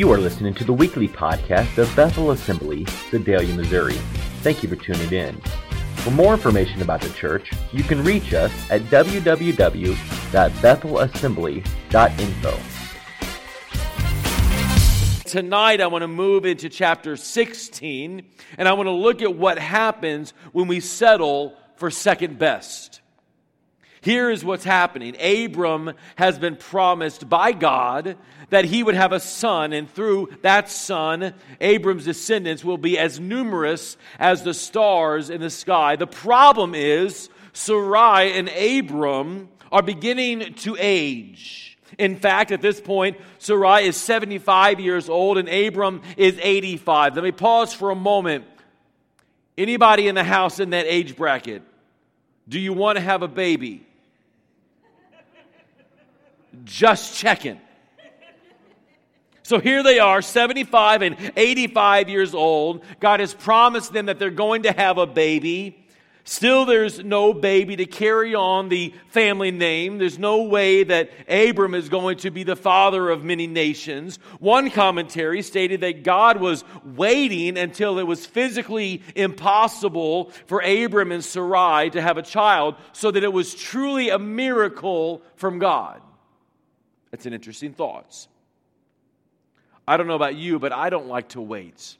You are listening to the weekly podcast of Bethel Assembly, Sedalia, Missouri. Thank you for tuning in. For more information about the church, you can reach us at www.bethelassembly.info. Tonight, I want to move into chapter 16, and I want to look at what happens when we settle for second best. Here is what's happening Abram has been promised by God that he would have a son, and through that son, Abram's descendants will be as numerous as the stars in the sky. The problem is, Sarai and Abram are beginning to age. In fact, at this point, Sarai is 75 years old and Abram is 85. Let me pause for a moment. Anybody in the house in that age bracket? Do you want to have a baby? Just checking. So here they are, 75 and 85 years old. God has promised them that they're going to have a baby. Still, there's no baby to carry on the family name. There's no way that Abram is going to be the father of many nations. One commentary stated that God was waiting until it was physically impossible for Abram and Sarai to have a child, so that it was truly a miracle from God. That's an interesting thought. I don't know about you, but I don't like to wait.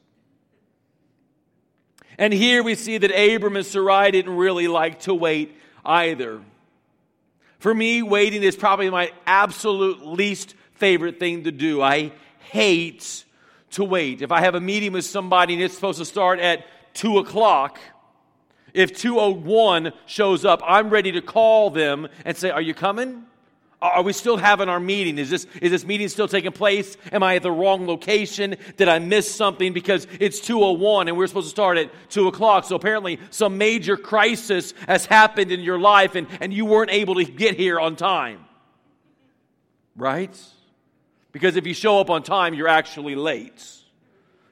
And here we see that Abram and Sarai didn't really like to wait either. For me, waiting is probably my absolute least favorite thing to do. I hate to wait. If I have a meeting with somebody and it's supposed to start at 2 o'clock, if 201 shows up, I'm ready to call them and say, Are you coming? Are we still having our meeting? Is this, is this meeting still taking place? Am I at the wrong location? Did I miss something? Because it's 201 and we're supposed to start at 2 o'clock. So apparently some major crisis has happened in your life and, and you weren't able to get here on time. Right? Because if you show up on time, you're actually late.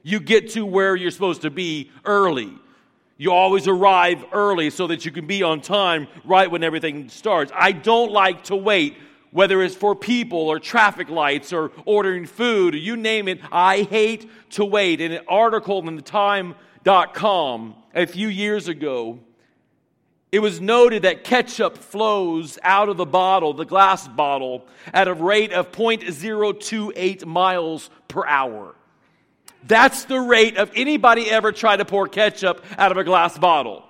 You get to where you're supposed to be early. You always arrive early so that you can be on time right when everything starts. I don't like to wait whether it's for people or traffic lights or ordering food, you name it, I hate to wait. In an article in the time.com a few years ago, it was noted that ketchup flows out of the bottle, the glass bottle, at a rate of 0.028 miles per hour. That's the rate of anybody ever tried to pour ketchup out of a glass bottle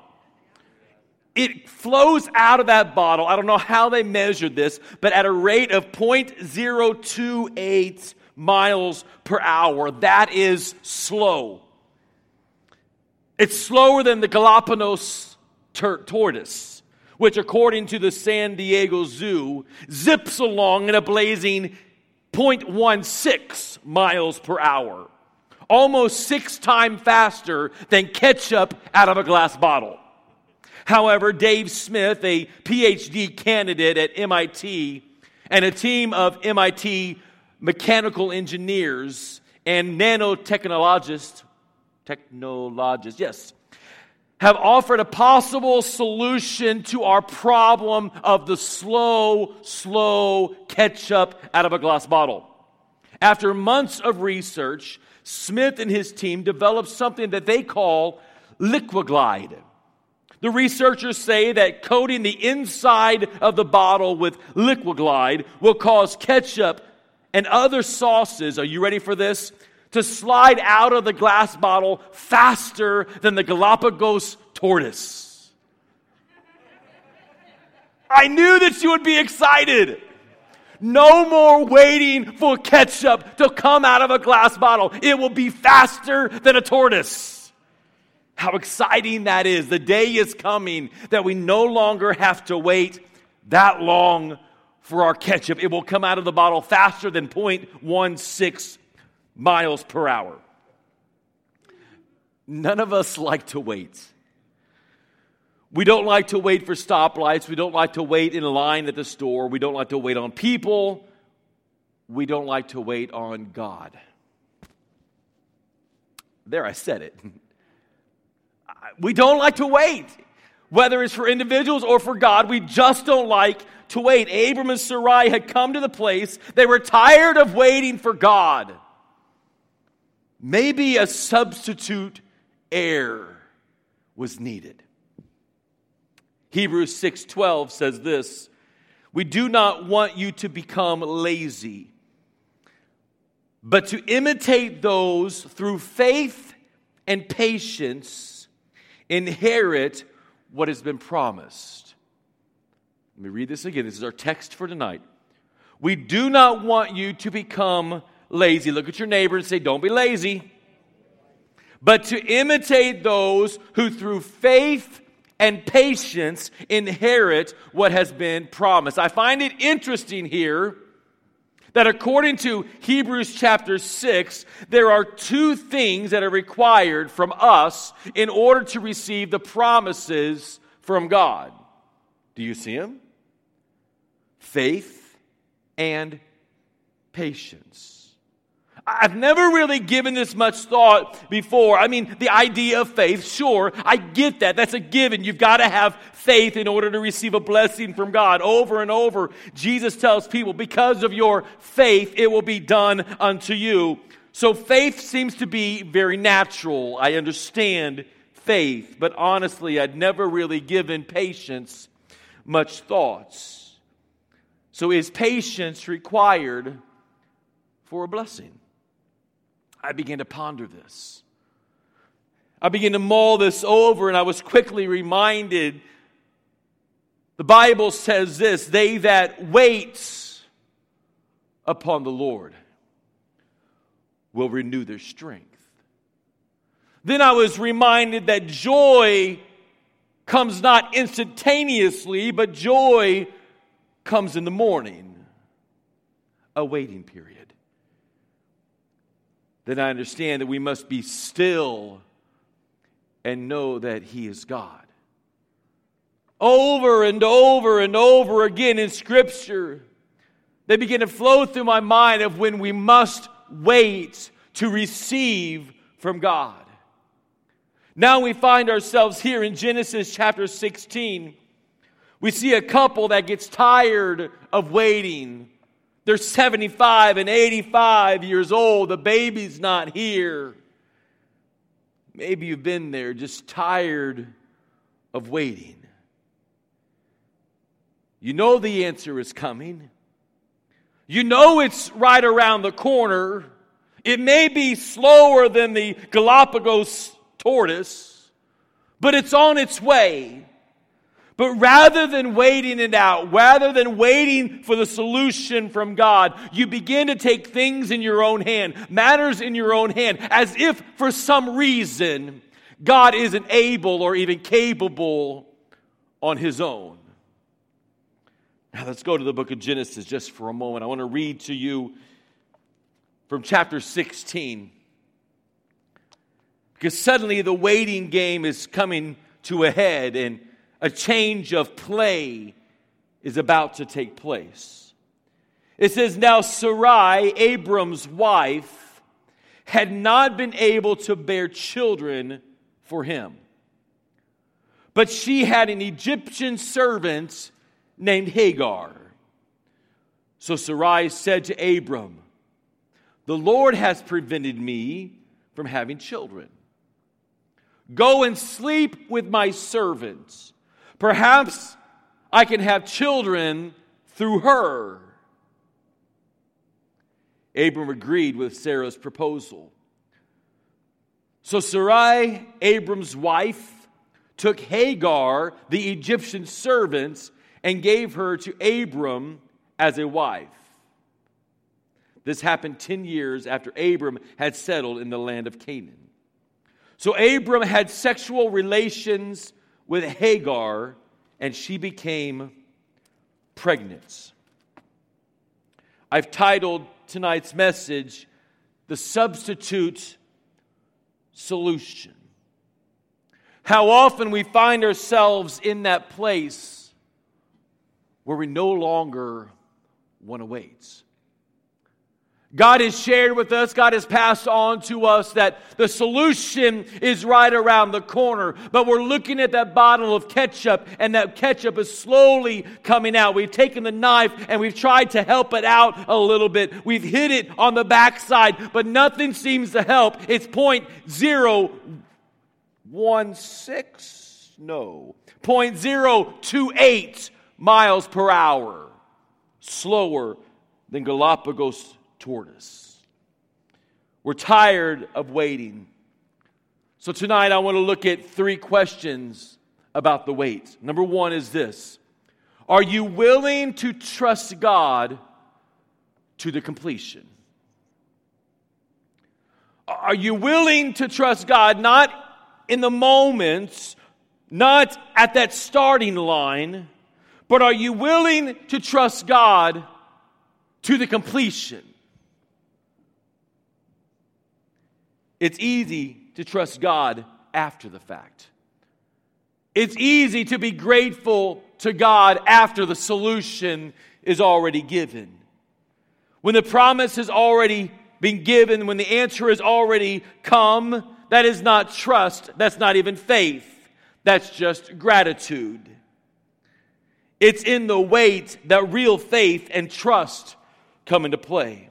it flows out of that bottle. I don't know how they measured this, but at a rate of 0.028 miles per hour. That is slow. It's slower than the Galapagos tortoise, which, according to the San Diego Zoo, zips along at a blazing 0.16 miles per hour, almost six times faster than ketchup out of a glass bottle. However, Dave Smith, a PhD candidate at MIT, and a team of MIT mechanical engineers and nanotechnologists, technologists, yes, have offered a possible solution to our problem of the slow, slow ketchup out of a glass bottle. After months of research, Smith and his team developed something that they call Liquiglide. The researchers say that coating the inside of the bottle with Liquiglide will cause ketchup and other sauces, are you ready for this? To slide out of the glass bottle faster than the Galapagos tortoise. I knew that you would be excited. No more waiting for ketchup to come out of a glass bottle. It will be faster than a tortoise. How exciting that is. The day is coming that we no longer have to wait that long for our ketchup. It will come out of the bottle faster than 0.16 miles per hour. None of us like to wait. We don't like to wait for stoplights. We don't like to wait in line at the store. We don't like to wait on people. We don't like to wait on God. There, I said it. we don't like to wait. Whether it's for individuals or for God, we just don't like to wait. Abram and Sarai had come to the place, they were tired of waiting for God. maybe a substitute heir was needed. Hebrews 6:12 says this, "We do not want you to become lazy, but to imitate those through faith and patience inherit what has been promised." Let me read this again. This is our text for tonight. We do not want you to become lazy. Look at your neighbor and say, Don't be lazy. But to imitate those who through faith and patience inherit what has been promised. I find it interesting here that according to Hebrews chapter 6, there are two things that are required from us in order to receive the promises from God. Do you see them? Faith and patience. I've never really given this much thought before. I mean, the idea of faith, sure, I get that. That's a given. You've got to have faith in order to receive a blessing from God. Over and over, Jesus tells people, because of your faith, it will be done unto you. So faith seems to be very natural. I understand faith, but honestly, I'd never really given patience much thoughts. So is patience required for a blessing? I began to ponder this. I began to mull this over, and I was quickly reminded the Bible says this they that wait upon the Lord will renew their strength. Then I was reminded that joy comes not instantaneously, but joy comes in the morning, a waiting period then I understand that we must be still and know that He is God. Over and over and over again in Scripture, they begin to flow through my mind of when we must wait to receive from God. Now we find ourselves here in Genesis chapter 16. We see a couple that gets tired of waiting they're 75 and 85 years old. The baby's not here. Maybe you've been there just tired of waiting. You know the answer is coming. You know it's right around the corner. It may be slower than the Galapagos tortoise, but it's on its way. But rather than waiting it out, rather than waiting for the solution from God, you begin to take things in your own hand, matters in your own hand, as if for some reason God isn't able or even capable on his own. Now let's go to the book of Genesis just for a moment. I want to read to you from chapter 16. Because suddenly the waiting game is coming to a head and a change of play is about to take place. It says, Now Sarai, Abram's wife, had not been able to bear children for him. But she had an Egyptian servant named Hagar. So Sarai said to Abram, The Lord has prevented me from having children. Go and sleep with my servants Perhaps I can have children through her. Abram agreed with Sarah's proposal. So Sarai, Abram's wife, took Hagar, the Egyptian servant, and gave her to Abram as a wife. This happened 10 years after Abram had settled in the land of Canaan. So Abram had sexual relations with Hagar, and she became pregnant. I've titled tonight's message, The Substitute Solution. How often we find ourselves in that place where we no longer want to wait. God has shared with us, God has passed on to us that the solution is right around the corner. But we're looking at that bottle of ketchup, and that ketchup is slowly coming out. We've taken the knife and we've tried to help it out a little bit. We've hit it on the backside, but nothing seems to help. It's point zero one six, no, point zero two eight miles per hour, slower than Galapagos tortoise. We're tired of waiting. So tonight I want to look at three questions about the wait. Number one is this Are you willing to trust God to the completion? Are you willing to trust God not in the moments, not at that starting line, but are you willing to trust God to the completion? It's easy to trust God after the fact. It's easy to be grateful to God after the solution is already given. When the promise has already been given, when the answer has already come, that is not trust, that's not even faith, that's just gratitude. It's in the wait that real faith and trust come into play.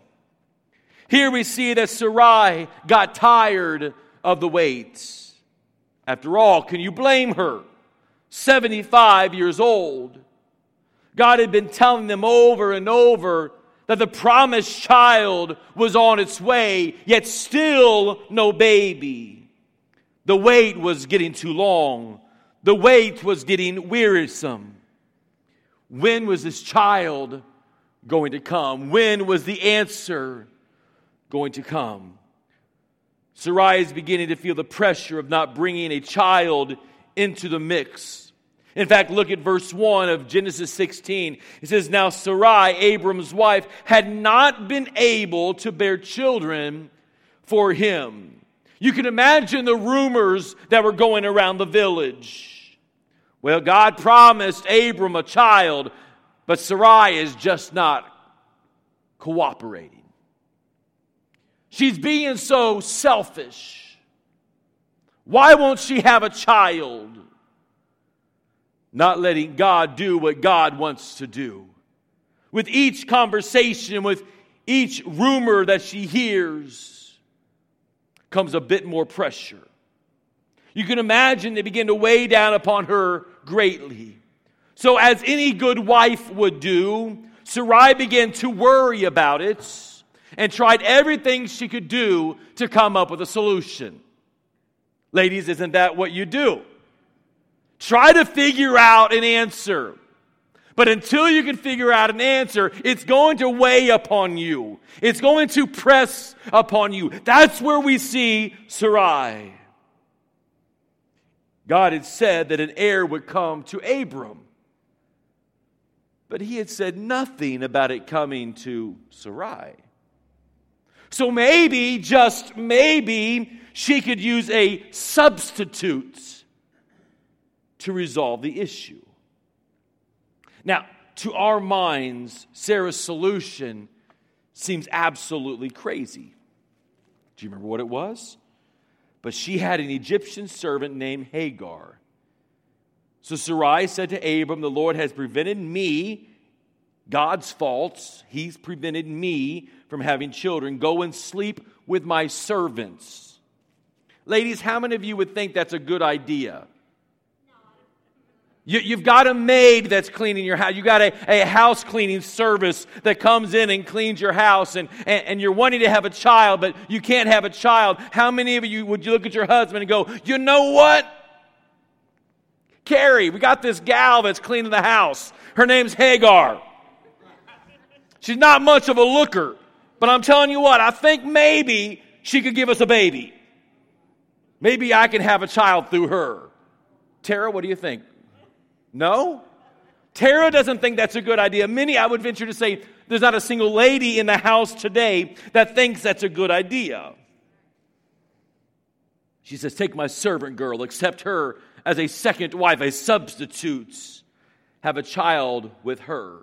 Here we see that Sarai got tired of the wait. After all, can you blame her? 75 years old. God had been telling them over and over that the promised child was on its way, yet still no baby. The wait was getting too long. The wait was getting wearisome. When was this child going to come? When was the answer going to come. Sarai is beginning to feel the pressure of not bringing a child into the mix. In fact, look at verse 1 of Genesis 16. It says, Now Sarai, Abram's wife, had not been able to bear children for him. You can imagine the rumors that were going around the village. Well, God promised Abram a child, but Sarai is just not cooperating. She's being so selfish. Why won't she have a child? Not letting God do what God wants to do. With each conversation, with each rumor that she hears, comes a bit more pressure. You can imagine they begin to weigh down upon her greatly. So, as any good wife would do, Sarai began to worry about it and tried everything she could do to come up with a solution. Ladies, isn't that what you do? Try to figure out an answer. But until you can figure out an answer, it's going to weigh upon you. It's going to press upon you. That's where we see Sarai. God had said that an heir would come to Abram. But he had said nothing about it coming to Sarai. So maybe, just maybe, she could use a substitute to resolve the issue. Now, to our minds, Sarah's solution seems absolutely crazy. Do you remember what it was? But she had an Egyptian servant named Hagar. So Sarai said to Abram, The Lord has prevented me, God's faults, He's prevented me from having children. Go and sleep with my servants. Ladies, how many of you would think that's a good idea? You, have got a maid that's cleaning your house. You got a, a house cleaning service that comes in and cleans your house, and, and, and, you're wanting to have a child, but you can't have a child. How many of you would you look at your husband and go, You know what? Carrie, we got this gal that's cleaning the house. Her name's Hagar. She's not much of a looker, but I'm telling you what, I think maybe she could give us a baby. Maybe I can have a child through her. Tara, what do you think? No? Tara doesn't think that's a good idea. Many, I would venture to say, there's not a single lady in the house today that thinks that's a good idea. She says, Take my servant girl, accept her as a second wife, a substitute, have a child with her.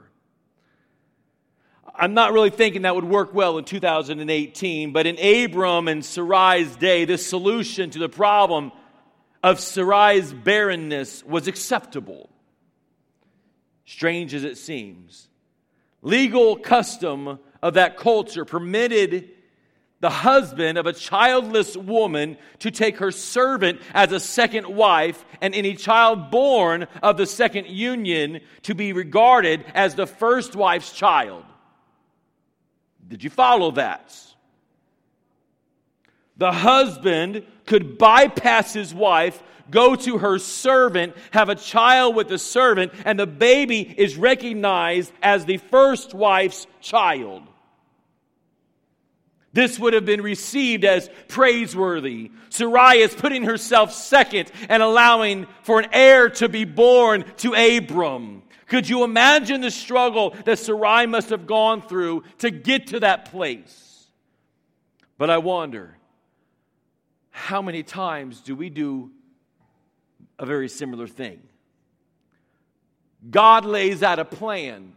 I'm not really thinking that would work well in 2018, but in Abram and Sarai's day, this solution to the problem of Sarai's barrenness was acceptable. Strange as it seems. Legal custom of that culture permitted the husband of a childless woman to take her servant as a second wife, and any child born of the second union to be regarded as the first wife's child. Did you follow that? The husband could bypass his wife, go to her servant, have a child with the servant, and the baby is recognized as the first wife's child. This would have been received as praiseworthy. Sarai is putting herself second and allowing for an heir to be born to Abram. Could you imagine the struggle that Sarai must have gone through to get to that place? But I wonder, how many times do we do a very similar thing? God lays out a plan.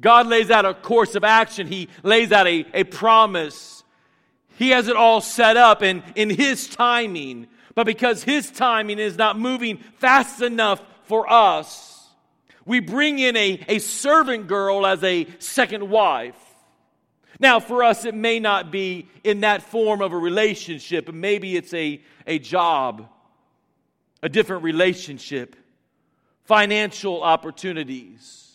God lays out a course of action. He lays out a, a promise. He has it all set up in, in His timing. But because His timing is not moving fast enough for us, we bring in a, a servant girl as a second wife. Now, for us, it may not be in that form of a relationship, maybe it's a, a job, a different relationship, financial opportunities.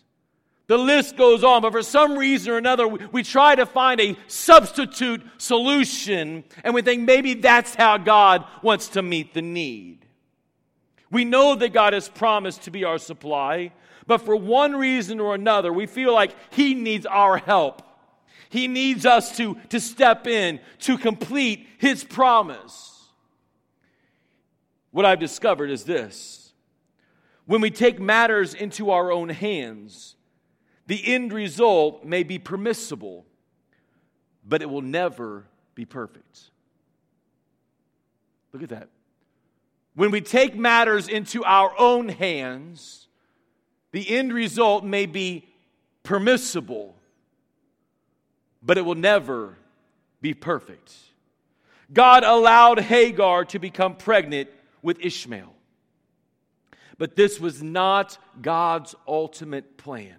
The list goes on, but for some reason or another, we, we, try to find a substitute solution, and we think maybe that's how God wants to meet the need. We know that God has promised to be our supply, but for one reason or another, we feel like He needs our help. He needs us to, to step in to complete His promise. What I've discovered is this when we take matters into our own hands, the end result may be permissible, but it will never be perfect. Look at that. When we take matters into our own hands, the end result may be permissible, but it will never be perfect. God allowed Hagar to become pregnant with Ishmael. But this was not God's ultimate plan.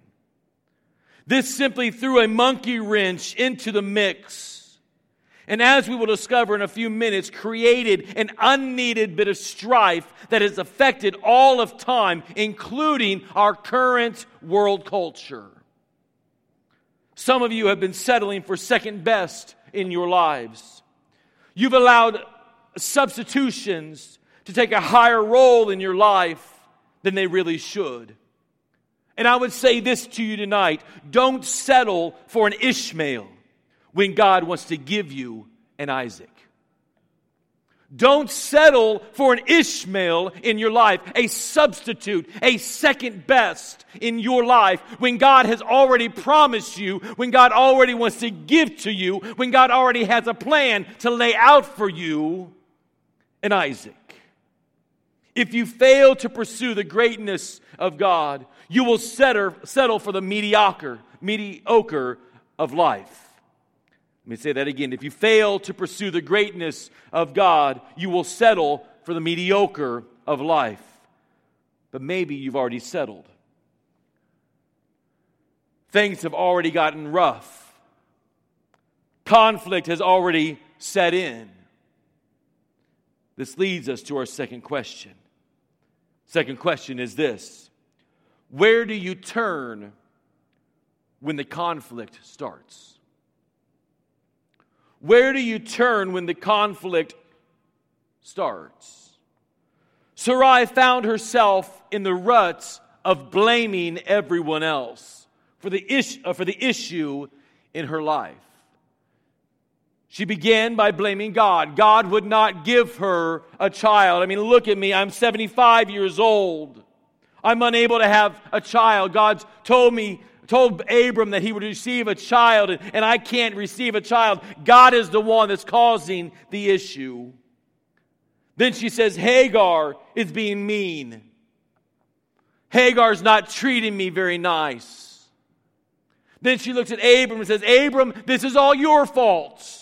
This simply threw a monkey wrench into the mix and as we will discover in a few minutes, created an unneeded bit of strife that has affected all of time, including our current world culture. Some of you have been settling for second best in your lives. You've allowed substitutions to take a higher role in your life than they really should. And I would say this to you tonight don't settle for an Ishmael when God wants to give you an Isaac. Don't settle for an Ishmael in your life, a substitute, a second best in your life when God has already promised you, when God already wants to give to you, when God already has a plan to lay out for you an Isaac. If you fail to pursue the greatness of God, you will settle for the mediocre, mediocre of life. Let me say that again. If you fail to pursue the greatness of God, you will settle for the mediocre of life. But maybe you've already settled. Things have already gotten rough. Conflict has already set in. This leads us to our second question. Second question is this Where do you turn when the conflict starts? Where do you turn when the conflict starts? Sarai found herself in the ruts of blaming everyone else for the, is- uh, for the issue in her life. She began by blaming God. God would not give her a child. I mean, look at me. I'm 75 years old. I'm unable to have a child. God's told me told Abram that he would receive a child, and I can't receive a child. God is the one that's causing the issue. Then she says, Hagar is being mean. Hagar's not treating me very nice. Then she looks at Abram and says, Abram, this is all your fault.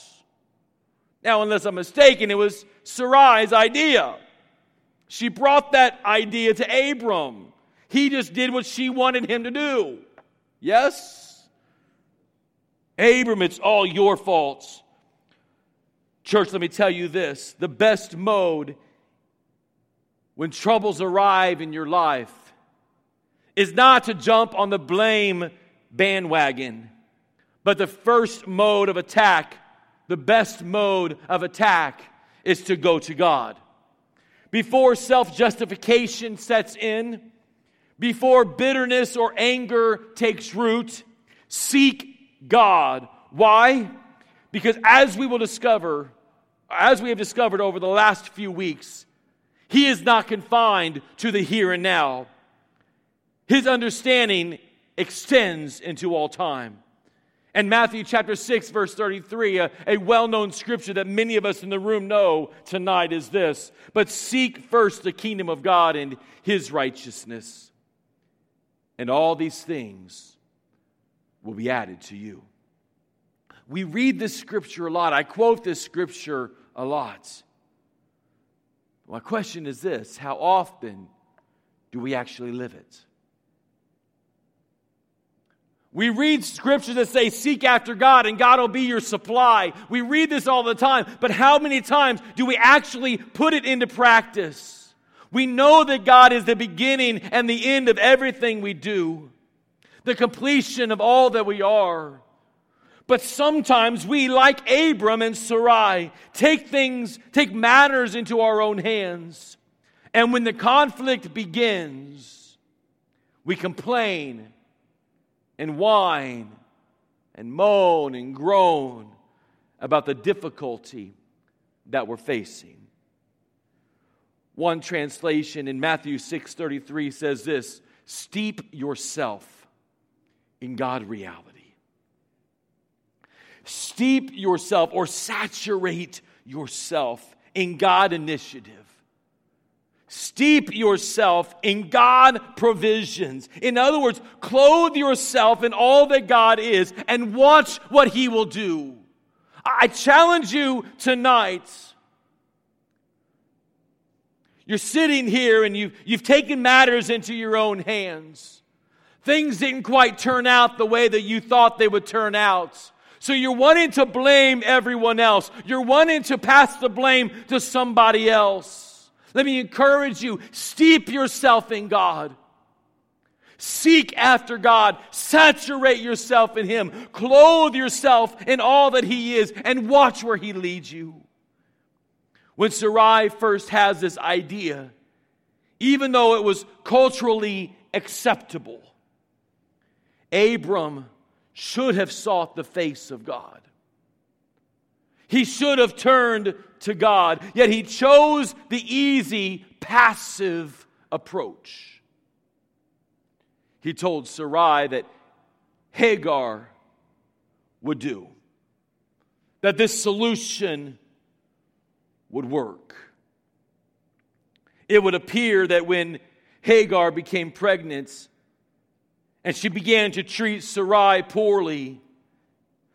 Now, unless I'm mistaken, it was Sarai's idea. She brought that idea to Abram. He just did what she wanted him to do. Yes? Abram, it's all your fault. Church, let me tell you this the best mode when troubles arrive in your life is not to jump on the blame bandwagon, but the first mode of attack, the best mode of attack, is to go to God. Before self justification sets in, before bitterness or anger takes root, seek God. Why? Because as we will discover, as we have discovered over the last few weeks, He is not confined to the here and now. His understanding extends into all time. And Matthew chapter 6, verse 33, a, a well known scripture that many of us in the room know tonight is this But seek first the kingdom of God and his righteousness, and all these things will be added to you. We read this scripture a lot. I quote this scripture a lot. My question is this How often do we actually live it? We read scriptures that say, Seek after God and God will be your supply. We read this all the time, but how many times do we actually put it into practice? We know that God is the beginning and the end of everything we do, the completion of all that we are. But sometimes we, like Abram and Sarai, take things, take matters into our own hands. And when the conflict begins, we complain and whine and moan and groan about the difficulty that we're facing. One translation in Matthew 6:33 says this, steep yourself in God reality. Steep yourself or saturate yourself in God initiative. Steep yourself in God provisions. In other words, clothe yourself in all that God is and watch what He will do. I challenge you tonight. You're sitting here and you've, you've taken matters into your own hands. Things didn't quite turn out the way that you thought they would turn out. So you're wanting to blame everyone else. You're wanting to pass the blame to somebody else. Let me encourage you steep yourself in God. Seek after God. Saturate yourself in Him. Clothe yourself in all that He is and watch where He leads you. When Sarai first has this idea, even though it was culturally acceptable, Abram should have sought the face of God. He should have turned to God, yet he chose the easy, passive approach. He told Sarai that Hagar would do, that this solution would work. It would appear that when Hagar became pregnant and she began to treat Sarai poorly,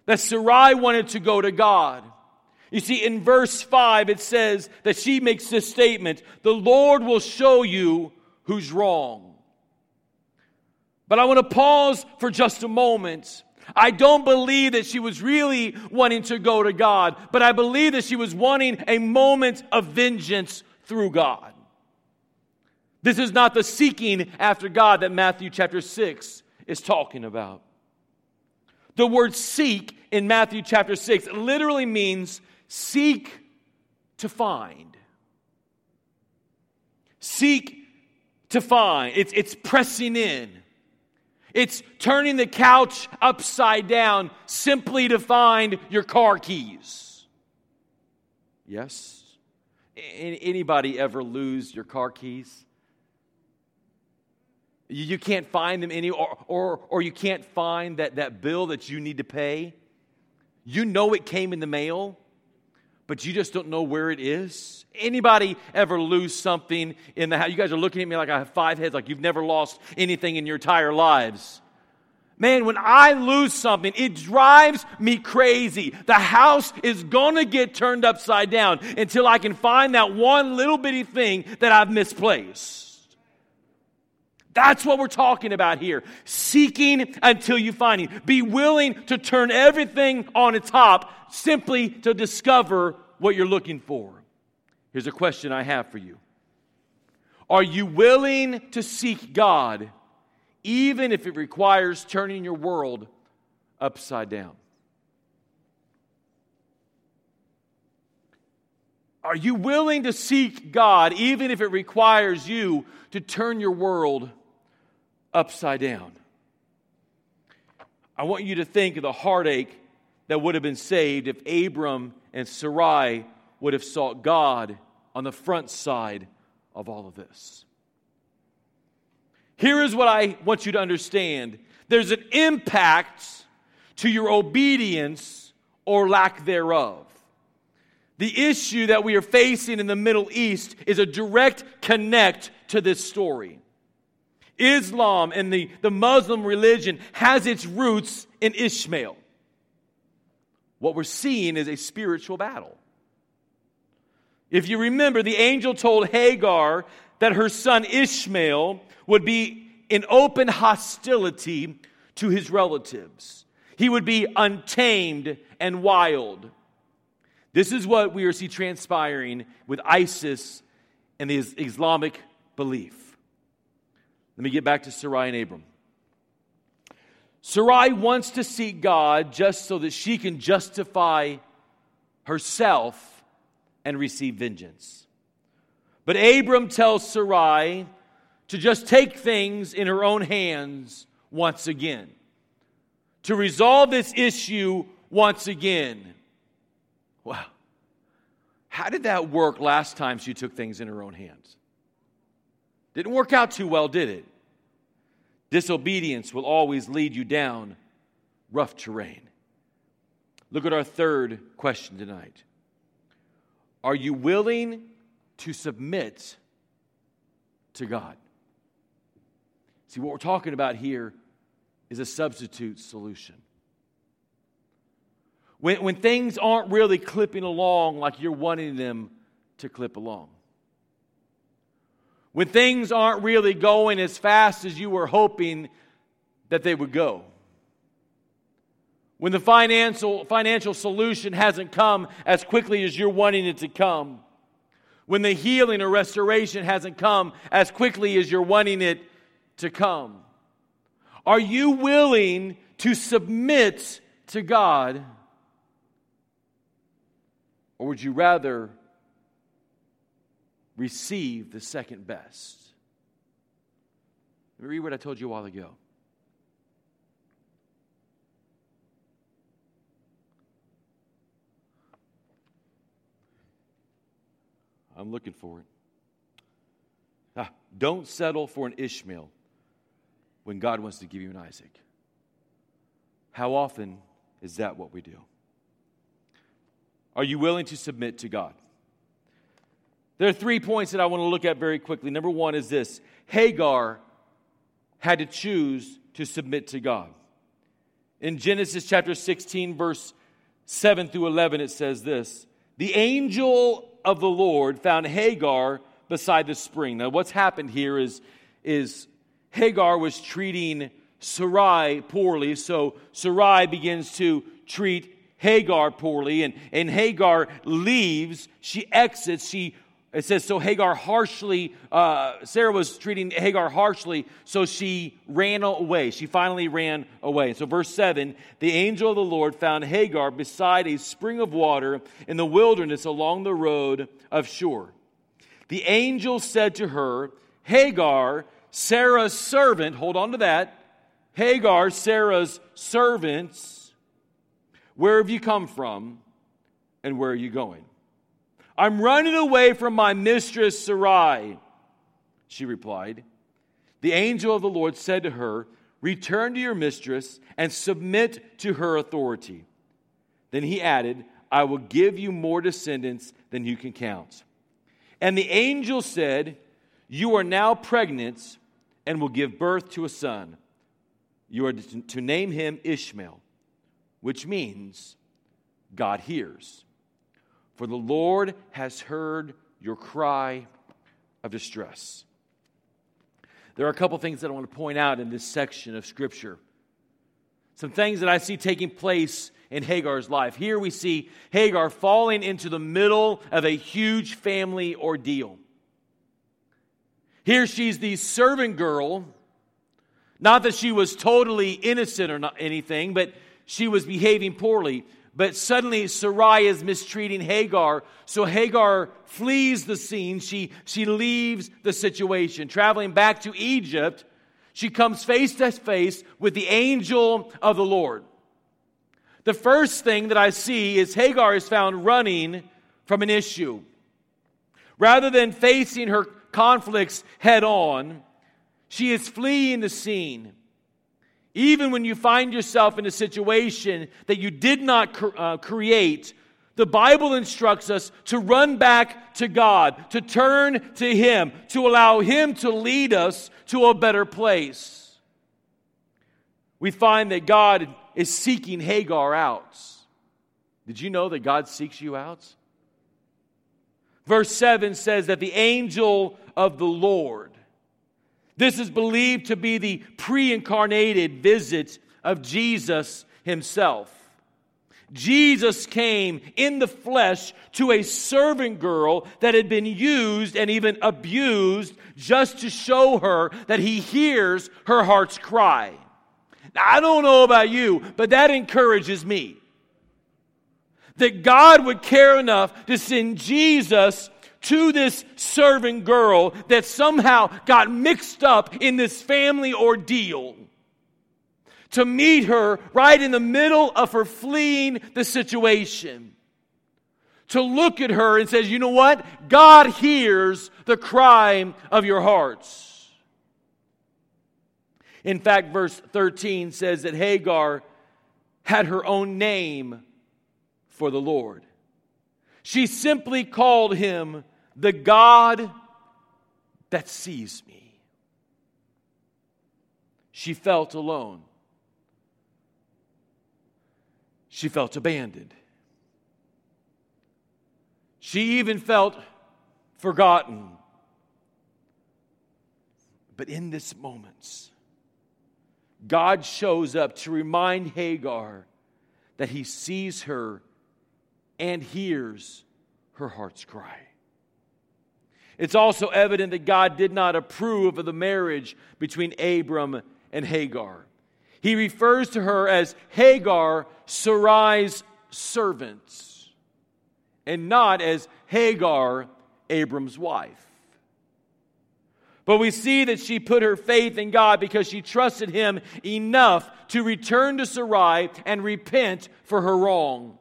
that Sarai wanted to go to God. You see, in verse 5, it says that she makes this statement The Lord will show you who's wrong. But I want to pause for just a moment. I don't believe that she was really wanting to go to God, but I believe that she was wanting a moment of vengeance through God. This is not the seeking after God that Matthew chapter 6 is talking about. The word seek in Matthew chapter 6 literally means Seek to find. Seek to find. It's, it's pressing in. It's turning the couch upside down simply to find your car keys. Yes? Anybody ever lose your car keys? You can't find them any, or, or, or you can't find that, that bill that you need to pay. You know it came in the mail, but you just don't know where it is? Anybody ever lose something in the house? You guys are looking at me like I have five heads, like you've never lost anything in your entire lives. Man, when I lose something, it drives me crazy. The house is going to get turned upside down until I can find that one little bitty thing that I've misplaced. That's what we're talking about here. Seeking until you find it. Be willing to turn everything on its top simply to discover what you're looking for. Here's a question I have for you Are you willing to seek God even if it requires turning your world upside down? Are you willing to seek God even if it requires you to turn your world upside down. I want you to think of the heartache that would have been saved if Abram and Sarai would have sought God on the front side of all of this. Here is what I want you to understand there's an impact to your obedience or lack thereof. The issue that we are facing in the Middle East is a direct connect to this story. Islam and the, the Muslim religion has its roots in Ishmael. What we're seeing is a spiritual battle. If you remember, the angel told Hagar that her son Ishmael would be in open hostility to his relatives. He would be untamed and wild. This is what we are see transpiring with ISIS and the Islamic belief. Let me get back to Sarai and Abram. Sarai wants to seek God just so that she can justify herself and receive vengeance. But Abram tells Sarai to just take things in her own hands once again, to resolve this issue once again. Wow. How did that work last time she took things in her own hands? Didn't work out too well, did it? Disobedience will always lead you down rough terrain. Look at our third question tonight. Are you willing to submit to God? See, what we're talking about here is a substitute solution. When, when things aren't really clipping along like you're wanting them to clip along when things aren't really going as fast as you were hoping that they would go. When the financial, financial solution hasn't come as quickly as you're wanting it to come. When the healing or restoration hasn't come as quickly as you're wanting it to come. Are you willing to submit to God? Or would you rather receive the second best. Let me read what I told you a while ago. I'm looking for it. Ah, don't settle for an Ishmael when God wants to give you an Isaac. How often is that what we do? Are you willing to submit to God? There are three points that I want to look at very quickly. Number one is this Hagar had to choose to submit to God. In Genesis chapter 16, verse 7 through 11, it says this The angel of the Lord found Hagar beside the spring. Now, what's happened here is, is Hagar was treating Sarai poorly, so Sarai begins to treat Hagar poorly, and, and Hagar leaves, she exits, she it says, so Hagar harshly, uh, Sarah was treating Hagar harshly, so she ran away. She finally ran away. So, verse 7 the angel of the Lord found Hagar beside a spring of water in the wilderness along the road of Shur. The angel said to her, Hagar, Sarah's servant, hold on to that. Hagar, Sarah's servants, where have you come from and where are you going? I'm running away from my mistress Sarai. She replied. The angel of the Lord said to her, Return to your mistress and submit to her authority. Then he added, I will give you more descendants than you can count. And the angel said, You are now pregnant and will give birth to a son. You are to name him Ishmael, which means God hears. For the Lord has heard your cry of distress. There are a couple things that I want to point out in this section of Scripture. Some things that I see taking place in Hagar's life. Here we see Hagar falling into the middle of a huge family ordeal. Here she's the servant girl. Not that she was totally innocent or anything, but she was behaving poorly. But suddenly Sarai is mistreating Hagar. So Hagar flees the scene. She, she leaves the situation. Traveling back to Egypt, she comes face to face with the angel of the Lord. The first thing that I see is Hagar is found running from an issue. Rather than facing her conflicts head on, she is fleeing the scene. Even when you find yourself in a situation that you did not uh, create, the Bible instructs us to run back to God, to turn to Him, to allow Him to lead us to a better place. We find that God is seeking Hagar out. Did you know that God seeks you out? Verse 7 says that the angel of the Lord this is believed to be the pre incarnated visit of Jesus himself. Jesus came in the flesh to a servant girl that had been used and even abused just to show her that he hears her heart's cry. Now, I don't know about you, but that encourages me. That God would care enough to send Jesus to this servant girl that somehow got mixed up in this family ordeal. To meet her right in the middle of her fleeing the situation. To look at her and says, you know what? God hears the cry of your hearts. In fact, verse 13 says that Hagar had her own name for the Lord. She simply called him the God that sees me. She felt alone. She felt abandoned. She even felt forgotten. But in this moment, God shows up to remind Hagar that he sees her and hears her heart's cry. It's also evident that God did not approve of the marriage between Abram and Hagar. He refers to her as Hagar, Sarai's servant, and not as Hagar, Abram's wife. But we see that she put her faith in God because she trusted him enough to return to Sarai and repent for her wrong.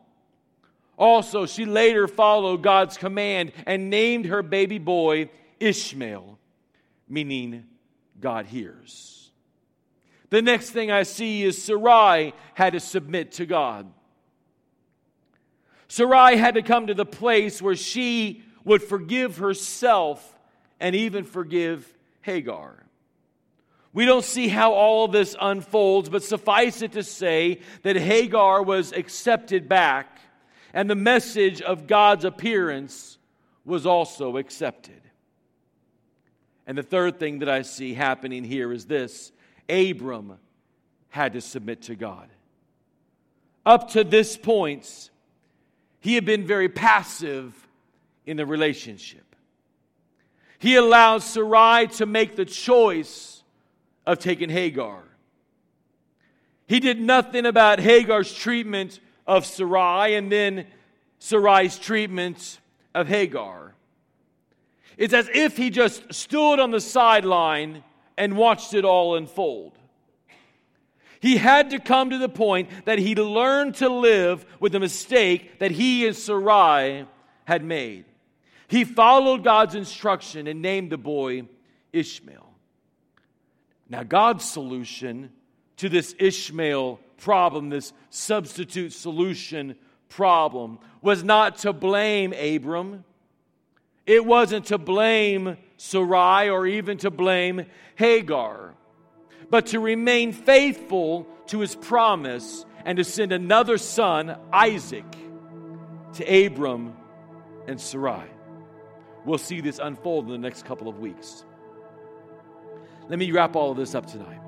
Also, she later followed God's command and named her baby boy Ishmael, meaning God hears. The next thing I see is Sarai had to submit to God. Sarai had to come to the place where she would forgive herself and even forgive Hagar. We don't see how all this unfolds, but suffice it to say that Hagar was accepted back and the message of God's appearance was also accepted. And the third thing that I see happening here is this Abram had to submit to God. Up to this point, he had been very passive in the relationship. He allowed Sarai to make the choice of taking Hagar. He did nothing about Hagar's treatment of Sarai and then Sarai's treatment of Hagar. It's as if he just stood on the sideline and watched it all unfold. He had to come to the point that he learned to live with the mistake that he and Sarai had made. He followed God's instruction and named the boy Ishmael. Now, God's solution to this Ishmael problem, this substitute solution problem, was not to blame Abram. It wasn't to blame Sarai or even to blame Hagar. but to remain faithful to his promise and to send another son, Isaac, to Abram and Sarai. We'll see this unfold in the next couple of weeks. Let me wrap all of this up tonight.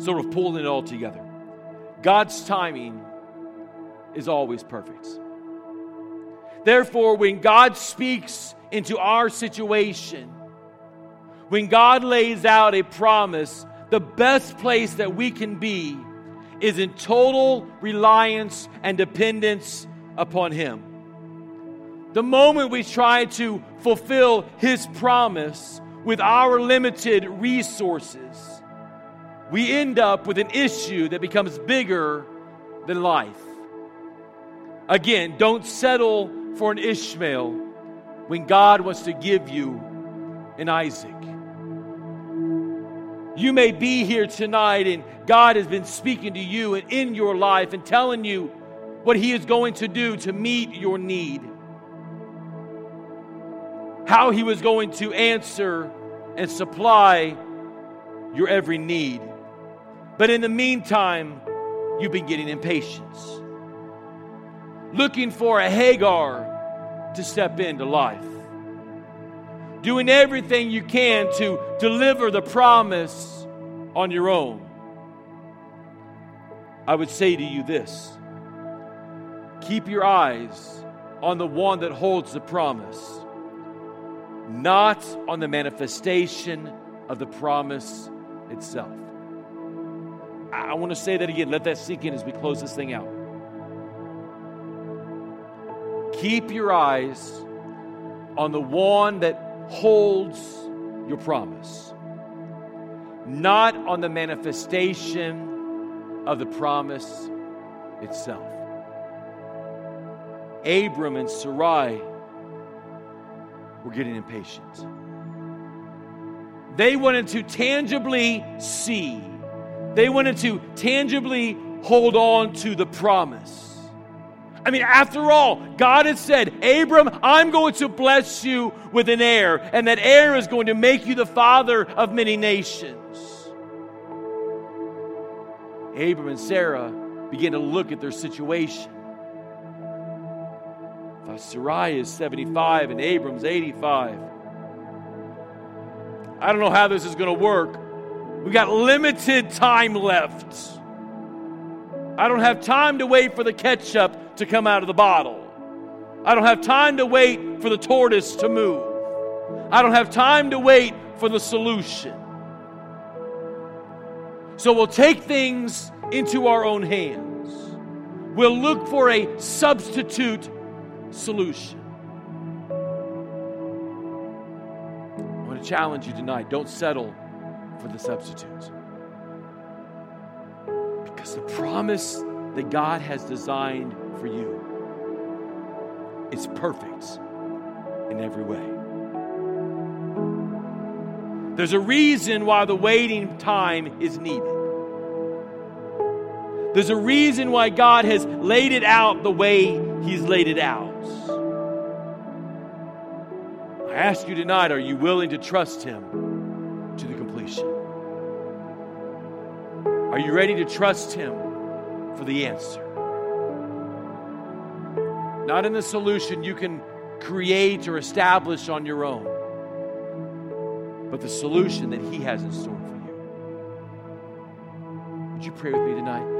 Sort of pulling it all together. God's timing is always perfect. Therefore, when God speaks into our situation, when God lays out a promise, the best place that we can be is in total reliance and dependence upon Him. The moment we try to fulfill His promise with our limited resources, we end up with an issue that becomes bigger than life. Again, don't settle for an Ishmael when God wants to give you an Isaac. You may be here tonight and God has been speaking to you and in your life and telling you what He is going to do to meet your need. How He was going to answer and supply your every need. But in the meantime, you've been getting impatient, looking for a Hagar to step into life doing everything you can to deliver the promise on your own. I would say to you this keep your eyes on the one that holds the promise, not on the manifestation of the promise itself. I want to say that again. Let that sink in as we close this thing out. Keep your eyes on the one that holds your promise, not on the manifestation of the promise itself. Abram and Sarai were getting impatient. They wanted to tangibly see, they wanted to tangibly hold on to the promise. I mean, after all, God has said, Abram, I'm going to bless you with an heir, and that heir is going to make you the father of many nations. Abram and Sarah began to look at their situation. If Sarai is 75 and Abram's 85, I don't know how this is going to work. We got limited time left. I don't have time to wait for the ketchup to come out of the bottle. I don't have time to wait for the tortoise to move. I don't have time to wait for the solution. So we'll take things into our own hands. We'll look for a substitute solution. I want to challenge you tonight don't settle for the substitute. Because the promise that God has designed for you is perfect in every way. There's a reason why the waiting time is needed. There's a reason why God has laid it out the way He's laid it out. I ask you tonight are you willing to trust Him Are you ready to trust Him for the answer? Not in the solution you can create or establish on your own, but the solution that He has in store for you. Would you pray with me tonight?